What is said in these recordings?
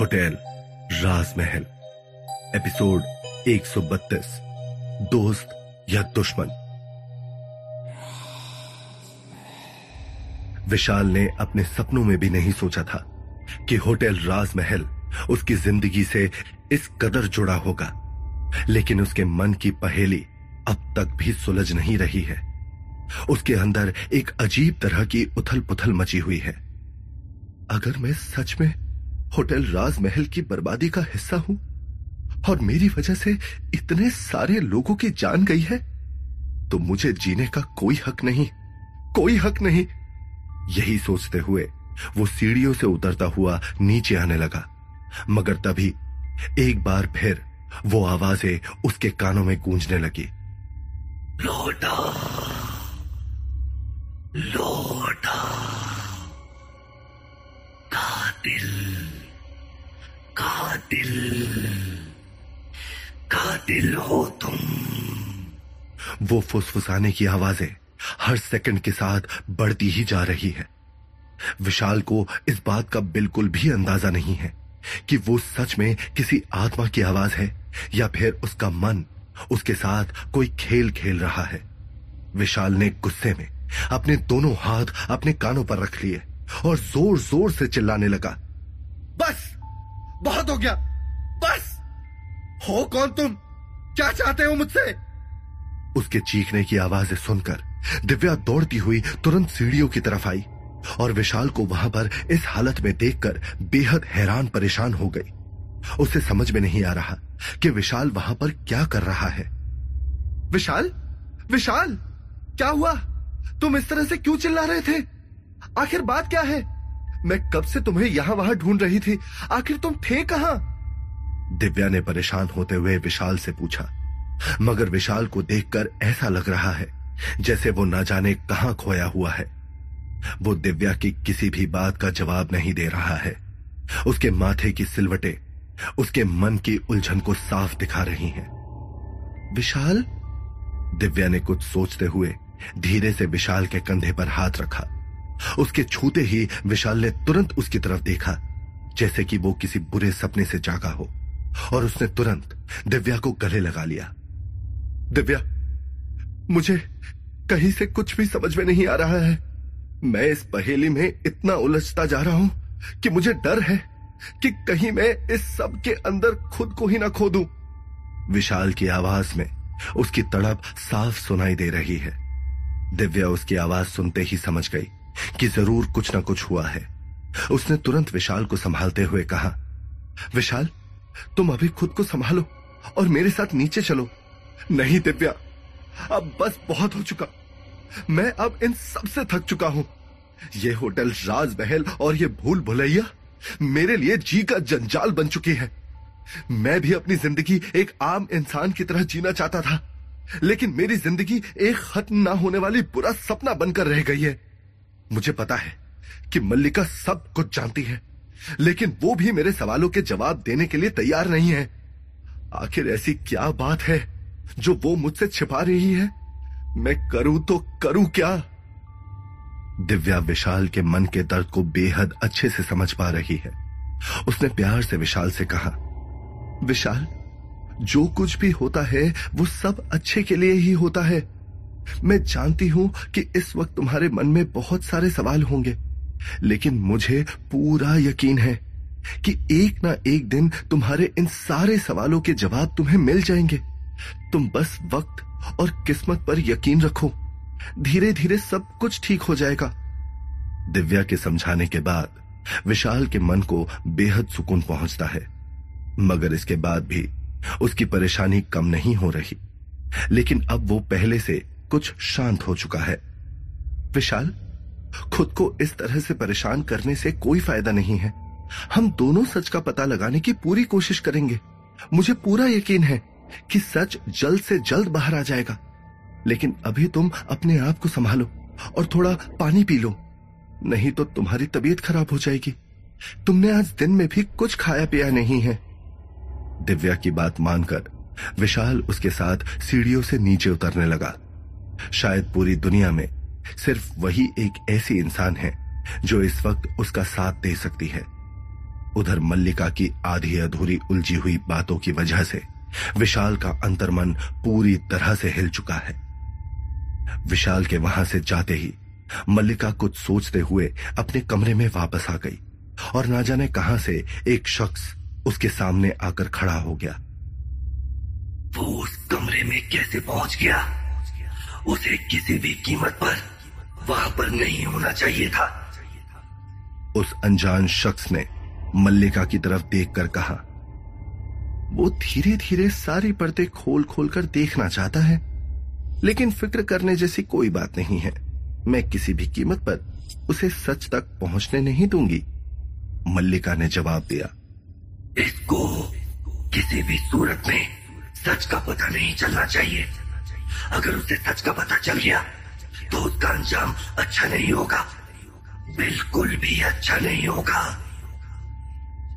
Hotel राजमहल, episode 132 दोस्त या दुश्मन। विशाल ने अपने सपनों में भी नहीं सोचा था कि होटल राजमहल उसकी ज़िंदगी से इस कदर जुड़ा होगा, लेकिन उसके मन की पहेली अब तक भी सुलझ नहीं रही है। उसके अंदर एक अजीब तरह की उथल पुथल मची हुई है। अगर मैं सच में होटल राजमहल की बर्बादी का हिस्सा हूँ। और मेरी वजह से इतने सारे लोगों की जान गई है तो मुझे जीने का कोई हक नहीं, कोई हक नहीं। यही सोचते हुए वो सीढ़ियों से उतरता हुआ नीचे आने लगा। मगर तभी एक बार फिर वो आवाज़ें उसके कानों में गूंजने लगी। लौटा लौटा, कातिल। कातिल कातिल हो तुम। वो फुसफुसाने की आवाज़ें हर सेकंड के साथ बढ़ती ही जा रही है। विशाल को इस बात का बिल्कुल भी अंदाज़ा नहीं है कि वो सच में किसी आत्मा की आवाज़ है या फिर उसका मन, उसके साथ कोई खेल खेल रहा है। विशाल ने गुस्से में अपने दोनों हाथ अपने कानों पर रख लिए और ज़ोर ज़ोर से चिल्लाने लगा, बस बहुत हो गया। बस! हो कौन तुम? क्या चाहते हो मुझसे? उसके चीखने की आवाज़ें सुनकर दिव्या दौड़ती हुई तुरंत सीढ़ियों की तरफ़ आई और विशाल को वहाँ पर इस हालत में देखकर बेहद हैरान परेशान हो गई। उसे समझ में नहीं आ रहा कि विशाल वहाँ पर क्या कर रहा है। विशाल? विशाल! क्या हुआ? तुम इस तरह से क्यों चिल्ला रहे थे? आखिर बात क्या है? मैं कब से तुम्हें यहाँ वहाँ ढूंढ रही थी? आखिर तुम थे कहाँ? दिव्या ने परेशान होते हुए विशाल से पूछा। मगर विशाल को देखकर ऐसा लग रहा है, जैसे वो ना जाने कहाँ खोया हुआ है। वो दिव्या की किसी भी बात का जवाब नहीं दे रहा है। उसके माथे की सिलवटे, उसके मन की उलझन को साफ़ दिखा रही हैं। विशाल? दिव्या ने कुछ सोचते हुए धीरे से विशाल के कंधे पर हाथ रखा। उसके छूते ही विशाल ने तुरंत उसकी तरफ़ देखा, जैसे कि वो किसी बुरे सपने से जागा हो, और उसने तुरंत दिव्या को गले लगा लिया। दिव्या, मुझे कहीं से कुछ भी समझ में नहीं आ रहा है। मैं इस पहेली में इतना उलझता जा रहा हूँ कि मुझे डर है कि कहीं मैं इस सब के अंदर खुद को ही ना खो दूँ। विशाल की आवाज़ में उसकी तड़प साफ़ सुनाई दे रही है। दिव्या उसकी आवाज़ सुनते ही समझ गई। कि ज़रूर कुछ ना कुछ हुआ है। उसने तुरंत विशाल को संभालते हुए कहा, विशाल, तुम अभी खुद को संभालो और मेरे साथ नीचे चलो। नहीं, दिव्या, अब बस बहुत हो चुका। मैं अब इन सबसे थक चुका हूँ। ये होटल राजमहल और ये भूल भुलैया मेरे लिए जी का जंजाल बन चुकी है। मैं भी अपनी ज़िंदगी एक आम इंसान की तरह जीना चाहता था, लेकिन मेरी ज़िंदगी एक खत्म ना होने वाली बुरा सपना बनकर रह गई है। मुझे पता है कि मल्लिका सब कुछ जानती है, लेकिन वो भी मेरे सवालों के जवाब देने के लिए तैयार नहीं है। आखिर ऐसी क्या बात है जो वो मुझसे छिपा रही है? मैं करूँ तो करूँ क्या? दिव्या विशाल के मन के दर्द को बेहद अच्छे से समझ पा रही है। उसने प्यार से विशाल से कहा, विशाल, जो कुछ भी होता है, वो सब अच्छे के लिए ही होता है। मैं जानती हूँ कि इस वक्त तुम्हारे मन में बहुत सारे सवाल होंगे, लेकिन मुझे पूरा यकीन है कि एक ना एक दिन तुम्हारे इन सारे सवालों के जवाब तुम्हें मिल जाएँगे। तुम बस वक्त और किस्मत पर यकीन रखो। धीरे धीरे सब कुछ ठीक हो जाएगा। दिव्या के समझाने के बाद विशाल के मन को बेहद सुकून पहुँचता है, मगर इसके बाद भी उसकी परेशानी कम नहीं हो रही। लेकिन अब वो पहले से कुछ शांत हो चुका है। विशाल, खुद को इस तरह से परेशान करने से कोई फ़ायदा नहीं है। हम दोनों सच का पता लगाने की पूरी कोशिश करेंगे। मुझे पूरा यकीन है कि सच जल्द से जल्द बाहर आ जाएगा। लेकिन अभी तुम अपने आप को संभालो और थोड़ा पानी पी लो। नहीं तो तुम्हारी तबीयत खराब हो जाएगी। तुमने आज दिन में भी कुछ खाया पिया नहीं है। दिव्या की बात मानकर विशाल उसके साथ सीढ़ियों से नीचे उतरने लगा। शायद पूरी दुनिया में सिर्फ़ वही एक ऐसी इंसान है जो इस वक्त उसका साथ दे सकती है। उधर मल्लिका की आधी अधूरी उलझी हुई बातों की वजह से विशाल का अंतर्मन पूरी तरह से हिल चुका है। विशाल के वहाँ से जाते ही मल्लिका कुछ सोचते हुए अपने कमरे में वापस आ गई और ना जाने कहाँ से एक शख्स उसके सामने आकर खड़ा हो गया। वो उस कमरे में कैसे पहुँच गया? उसे किसी भी कीमत पर वहाँ पर नहीं होना चाहिए था। उस अनजान शख्स ने मल्लिका की तरफ़ देखकर कहा, वो धीरे धीरे सारी पर्दे खोल खोल कर देखना चाहता है, लेकिन फ़िक्र करने जैसी कोई बात नहीं है। मैं किसी भी कीमत पर उसे सच तक पहुँचने नहीं दूँगी। मल्लिका ने जवाब दिया, इसको किसी भी सूरत में सच का पता नहीं चलना चाहिए। अगर उसे सच का पता चल गया तो उसका अंजाम अच्छा नहीं होगा। बिल्कुल भी अच्छा नहीं होगा।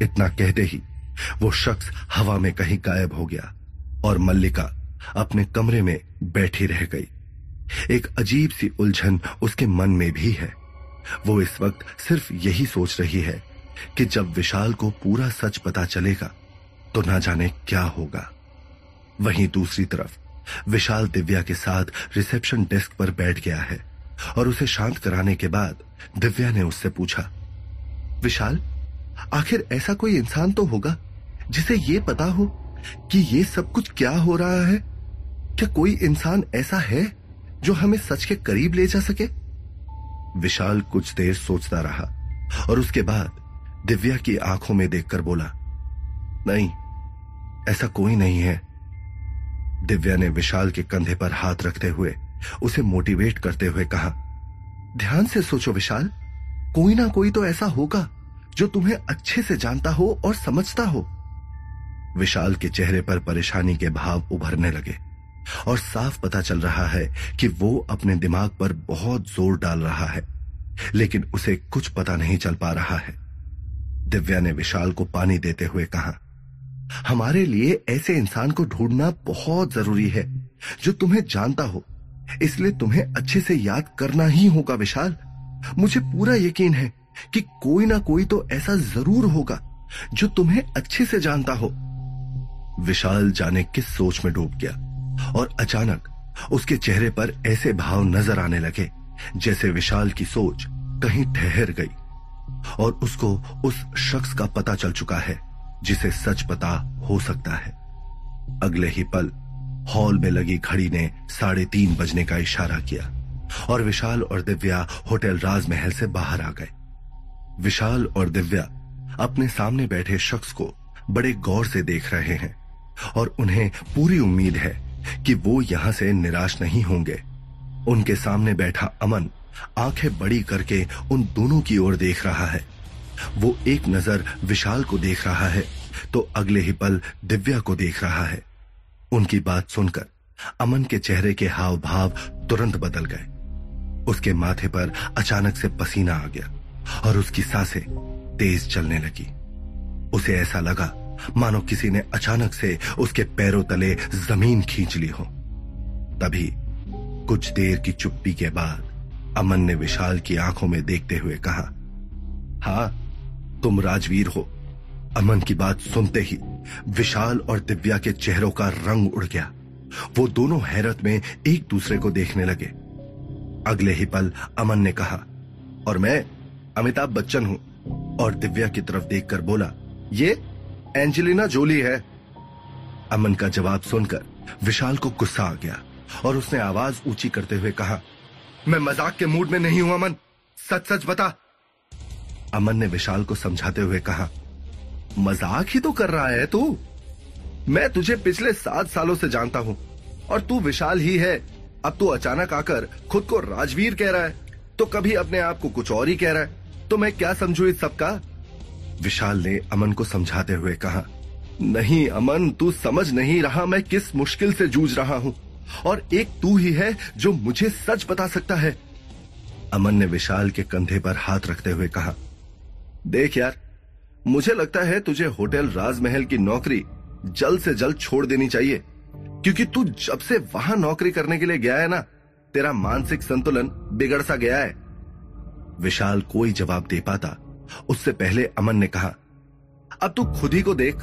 इतना कहते ही, वो शख्स हवा में कहीं गायब हो गया, और मल्लिका अपने कमरे में बैठी रह गई। एक अजीब सी उलझन उसके मन में भी है। वो इस वक्त सिर्फ़ यही सोच रही है कि जब विशाल को पूरा सच पता चलेगा तो ना जाने क्या होगा। वहीं दूसरी तरफ़ विशाल दिव्या के साथ रिसेप्शन डेस्क पर बैठ गया है और उसे शांत कराने के बाद दिव्या ने उससे पूछा, विशाल, आखिर ऐसा कोई इंसान तो होगा जिसे ये पता हो कि ये सब कुछ क्या हो रहा है? क्या कोई इंसान ऐसा है जो हमें सच के करीब ले जा सके? विशाल कुछ देर सोचता रहा और उसके बाद दिव्या की आँखों में देखकर बोला, नहीं, ऐसा कोई नहीं है। दिव्या ने विशाल के कंधे पर हाथ रखते हुए उसे मोटिवेट करते हुए कहा, ध्यान से सोचो विशाल, कोई ना कोई तो ऐसा होगा जो तुम्हें अच्छे से जानता हो और समझता हो. विशाल के चेहरे पर परेशानी के भाव उभरने लगे और साफ़ पता चल रहा है कि वो अपने दिमाग पर बहुत ज़ोर डाल रहा है, लेकिन उसे कुछ पता नहीं चल पा रहा है। दिव्या ने विशाल को पानी देते हुए कहा हमारे लिए ऐसे इंसान को ढूंढना बहुत ज़रूरी है, जो तुम्हें जानता हो। इसलिए तुम्हें अच्छे से याद करना ही होगा, विशाल। मुझे पूरा यकीन है कि कोई ना कोई तो ऐसा ज़रूर होगा, जो तुम्हें अच्छे से जानता हो। विशाल जाने किस सोच में डूब गया, और अचानक उसके चेहरे पर ऐसे भाव नज़र आने लगे, जैसे विशाल की सोच कहीं ठहर गई, और उसको उस शख्स का पता चल चुका है। जिसे सच पता हो सकता है। अगले ही पल, हॉल में लगी घड़ी ने साढ़े तीन बजने का इशारा किया और विशाल और दिव्या होटल राजमहल से बाहर आ गए। विशाल और दिव्या अपने सामने बैठे शख्स को बड़े गौर से देख रहे हैं और उन्हें पूरी उम्मीद है कि वो यहाँ से निराश नहीं होंगे। उनके सामने बैठा अमन आँखें बड़ी करके उन दोनों की ओर देख रहा है। वो एक नज़र विशाल को देख रहा है तो अगले ही पल दिव्या को देख रहा है। उनकी बात सुनकर अमन के चेहरे के हाव भाव तुरंत बदल गए। उसके माथे पर अचानक से पसीना आ गया और उसकी साँसें तेज चलने लगी। उसे ऐसा लगा, मानो किसी ने अचानक से उसके पैरों तले ज़मीन खींच ली हो। तभी कुछ देर की चुप्पी के बाद अमन ने विशाल की आँखों में देखते हुए कहा हाँ तुम राजवीर हो। अमन की बात सुनते ही विशाल और दिव्या के चेहरों का रंग उड़ गया। वो दोनों हैरत में एक दूसरे को देखने लगे। अगले ही पल अमन ने कहा, और मैं अमिताभ बच्चन हूँ। और दिव्या की तरफ़ देखकर बोला, ये एंजेलिना जोली है। अमन का जवाब सुनकर विशाल को गुस्सा आ गया और उसने आवाज़ ऊँची करते हुए कहा, मैं मज़ाक के मूड में नहीं हूँ अमन। सच सच बता अमन ने विशाल को समझाते हुए कहा, मज़ाक ही तो कर रहा है तू। मैं तुझे पिछले सात सालों से जानता हूँ, और तू विशाल ही है। अब तू अचानक आकर खुद को राजवीर कह रहा है तो कभी अपने आप को कुछ और ही कह रहा है। तो मैं क्या समझू इस सबका विशाल ने अमन को समझाते हुए कहा, नहीं अमन, तू समझ नहीं रहा मैं किस मुश्किल से जूझ रहा हूँ, और एक तू ही है जो मुझे सच बता सकता है। अमन ने विशाल के कंधे पर हाथ रखते हुए कहा देख यार, मुझे लगता है तुझे होटल राजमहल की नौकरी जल्द से जल्द छोड़ देनी चाहिए, क्योंकि तू जब से वहाँ नौकरी करने के लिए गया है ना, तेरा मानसिक संतुलन बिगड़ सा गया है। विशाल कोई जवाब दे पाता। उससे पहले अमन ने कहा, अब तू खुद ही को देख,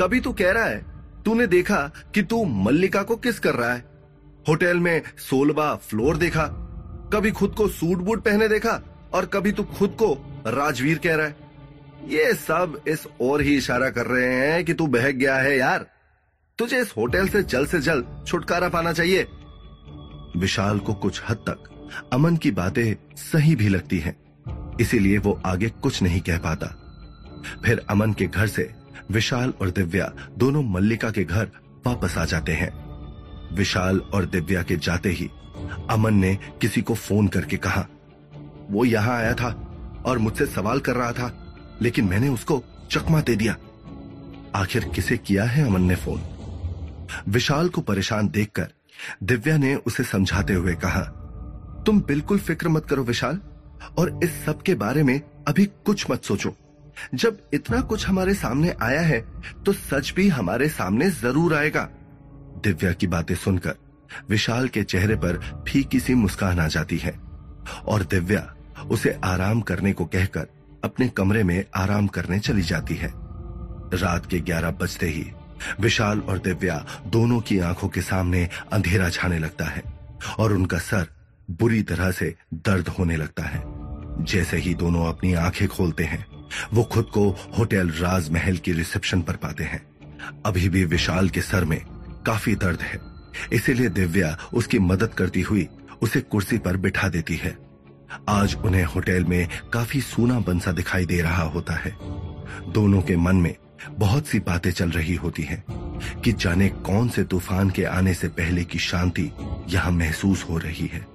कभी तू कह रहा है, तूने देखा कि तू मल्लिका को किस कर रहा है? होटल में सोलवा फ्लोर देखा, कभी खुद को सूट बूट पहने देखा, और कभी तू खुद को राजवीर कह रहा है, ये सब इस और ही इशारा कर रहे हैं कि तू बहक गया है यार। तुझे इस होटल से जल्द से जल्द छुटकारा पाना चाहिए। विशाल को कुछ हद तक अमन की बातें सही भी लगती हैं, इसीलिए वो आगे कुछ नहीं कह पाता। फिर अमन के घर से विशाल और दिव्या दोनों मल्लिका के घर वापस आ जाते हैं। विशाल और दिव्या के जाते ही अमन ने किसी को फ़ोन करके कहा, वो यहाँ आया था। और मुझसे सवाल कर रहा था, लेकिन मैंने उसको चकमा दे दिया। आखिर किसे किया है अमन ने फ़ोन? विशाल को परेशान देखकर दिव्या ने उसे समझाते हुए कहा, तुम बिल्कुल फ़िक्र मत करो विशाल, और इस सब के बारे में अभी कुछ मत सोचो। जब इतना कुछ हमारे सामने आया है तो सच भी हमारे सामने ज़रूर आएगा। दिव्या की बातें सुनकर विशाल के चेहरे पर फीकी सी मुस्कान आ जाती है, और दिव्या उसे आराम करने को कहकर अपने कमरे में आराम करने चली जाती है। रात के ग्यारह बजते ही विशाल और दिव्या दोनों की आँखों के सामने अंधेरा छाने लगता है और उनका सर बुरी तरह से दर्द होने लगता है। जैसे ही दोनों अपनी आँखें खोलते हैं, वो खुद को होटल राजमहल की रिसेप्शन पर पाते हैं। अभी भी विशाल के सर में काफ़ी दर्द है, इसीलिए दिव्या उसकी मदद करती हुई उसे कुर्सी पर बिठा देती है। आज उन्हें होटल में काफ़ी सूना बनसा दिखाई दे रहा होता है। दोनों के मन में बहुत सी बातें चल रही होती हैं कि जाने कौन से तूफ़ान के आने से पहले की शांति यहाँ महसूस हो रही है।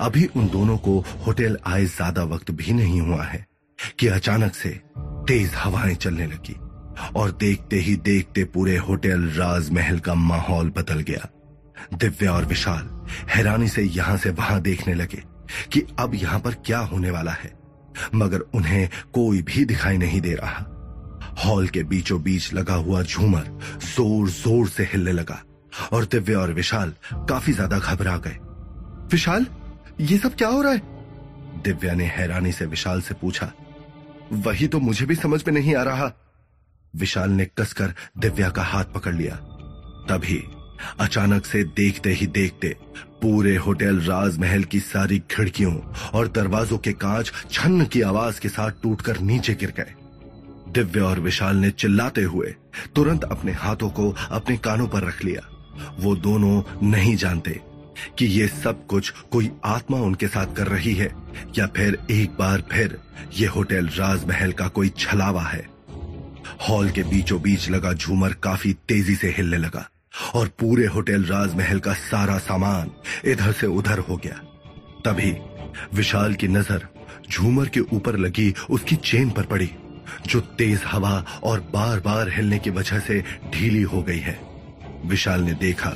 अभी उन दोनों को होटल आए ज़्यादा वक्त भी नहीं हुआ है कि अचानक से तेज हवाएँ चलने लगी और देखते ही देखते पूरे होटल राजमहल का माहौल बदल गया। दिव्या और विशाल हैरानी से यहाँ से वहाँ देखने लगे। कि अब यहाँ पर क्या होने वाला है। मगर उन्हें कोई भी दिखाई नहीं दे रहा। हॉल के बीचों बीच लगा हुआ झूमर ज़ोर ज़ोर से हिलने लगा और दिव्या और विशाल काफ़ी ज़्यादा घबरा गए। विशाल, ये सब क्या हो रहा है? दिव्या ने हैरानी से विशाल से पूछा। वही तो मुझे भी समझ में नहीं आ रहा। विशाल ने कसकर दिव्या का हाथ पकड़ लिया। तभी अचानक से देखते ही देखते पूरे होटल राजमहल की सारी खिड़कियों और दरवाजों के कांच छन्न की आवाज़ के साथ टूटकर नीचे गिर गए। दिव्या और विशाल ने चिल्लाते हुए तुरंत अपने हाथों को अपने कानों पर रख लिया। वो दोनों नहीं जानते कि ये सब कुछ कोई आत्मा उनके साथ कर रही है या फिर एक बार फिर ये होटल राजमहल का कोई छलावा है। हॉल के बीचों बीच लगा झूमर काफ़ी तेज़ी से हिलने लगा। और पूरे होटल राजमहल का सारा सामान इधर से उधर हो गया। तभी विशाल की नज़र झूमर के ऊपर लगी, उसकी चेन पर पड़ी, जो तेज हवा और बार बार हिलने की वजह से ढीली हो गई है। विशाल ने देखा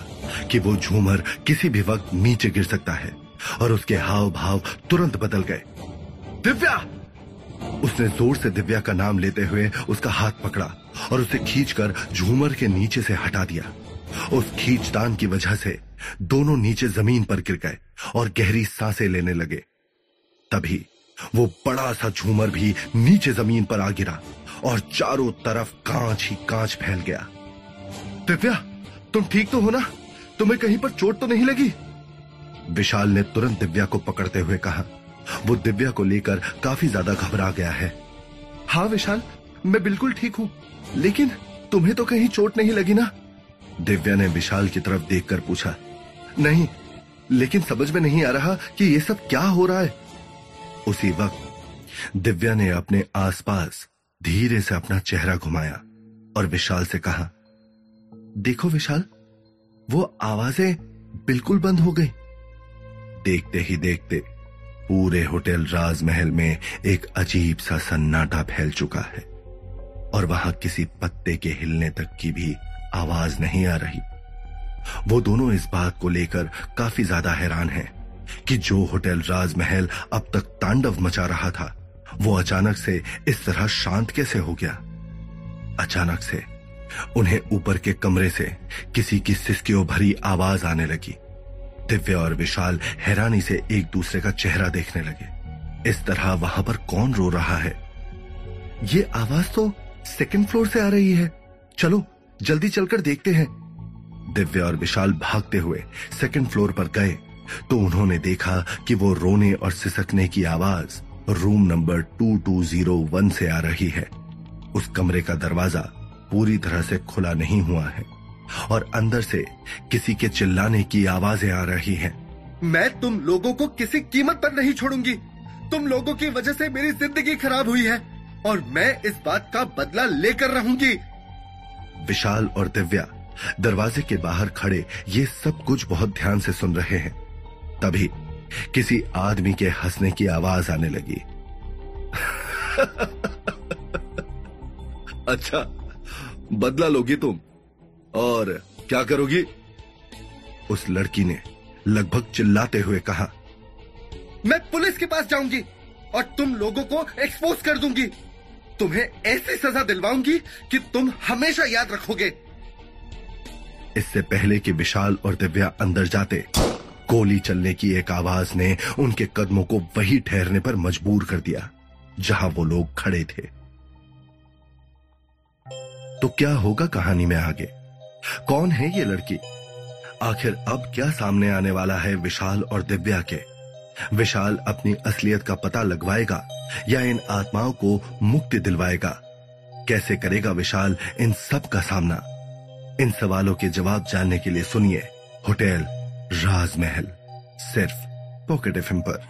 कि वो झूमर किसी भी वक्त नीचे गिर सकता है और उसके हाव भाव तुरंत बदल गए। दिव्या! उसने ज़ोर से दिव्या का नाम लेते हुए उसका हाथ पकड़ा और उसे खींचकर झूमर के नीचे से हटा दिया। उस खींचतान की वजह से दोनों नीचे ज़मीन पर गिर गए और गहरी साँसें लेने लगे। तभी वो बड़ा सा झूमर भी नीचे ज़मीन पर आ गिरा और चारों तरफ़ कांच ही कांच फैल गया। दिव्या, तुम ठीक तो हो ना? तुम्हें कहीं पर चोट तो नहीं लगी? विशाल ने तुरंत दिव्या को पकड़ते हुए कहा। वो दिव्या को लेकर काफ़ी ज़्यादा घबरा गया है। हाँ विशाल, मैं बिल्कुल ठीक हूँ, लेकिन तुम्हें तो कहीं चोट नहीं लगी ना? दिव्या ने विशाल की तरफ़ देखकर पूछा, नहीं, लेकिन समझ में नहीं आ रहा कि ये सब क्या हो रहा है? उसी वक्त दिव्या ने अपने आसपास धीरे से अपना चेहरा घुमाया और विशाल से कहा, देखो विशाल, वो आवाज़ें बिल्कुल बंद हो गई। देखते ही देखते पूरे होटल राजमहल में एक अजीब सा सन्नाटा फैल चुका है और वहाँ किसी पत्ते के हिलने तक की भी आवाज़ नहीं आ रही। वो दोनों इस बात को लेकर काफ़ी ज़्यादा हैरान हैं कि जो होटल राजमहल अब तक तांडव मचा रहा था, वो अचानक से इस तरह शांत कैसे हो गया? अचानक से उन्हें ऊपर के कमरे से किसी की सिसकियों भरी आवाज़ आने लगी। दिव्या और विशाल हैरानी से एक दूसरे का चेहरा देखने लगे। इस तरह वहाँ पर कौन रो रहा है? ये आवाज़ तो सेकंड फ्लोर से आ रही है। चलो जल्दी चलकर देखते हैं। दिव्या और विशाल भागते हुए सेकंड फ्लोर पर गए तो उन्होंने देखा कि वो रोने और सिसकने की आवाज़ रूम नंबर 2201 से आ रही है। उस कमरे का दरवाज़ा पूरी तरह से खुला नहीं हुआ है और अंदर से किसी के चिल्लाने की आवाज़ें आ रही हैं। मैं तुम लोगों को किसी कीमत पर नहीं छोड़ूँगी। तुम लोगों की वजह से मेरी ज़िंदगी खराब हुई है और मैं इस बात का बदला लेकर रहूँगी। विशाल और दिव्या दरवाजे के बाहर खड़े ये सब कुछ बहुत ध्यान से सुन रहे हैं। तभी किसी आदमी के हंसने की आवाज़ आने लगी। अच्छा बदला लोगी तुम। और क्या करोगी? उस लड़की ने लगभग चिल्लाते हुए कहा, मैं पुलिस के पास जाऊँगी और तुम लोगों को एक्सपोज कर दूँगी। तुम्हें ऐसी सजा दिलवाऊँगी कि तुम हमेशा याद रखोगे। इससे पहले कि विशाल और दिव्या अंदर जाते गोली चलने की एक आवाज़ ने उनके कदमों को वही ठहरने पर मजबूर कर दिया, जहाँ वो लोग खड़े थे। तो क्या होगा कहानी में आगे? कौन है ये लड़की? आखिर अब क्या सामने आने वाला है विशाल और दिव्या के? विशाल अपनी असलियत का पता लगवाएगा या इन आत्माओं को मुक्ति दिलवाएगा। कैसे करेगा विशाल इन सब का सामना? इन सवालों के जवाब जानने के लिए सुनिए होटल राजमहल, सिर्फ़ पॉकेट एफ़ पर।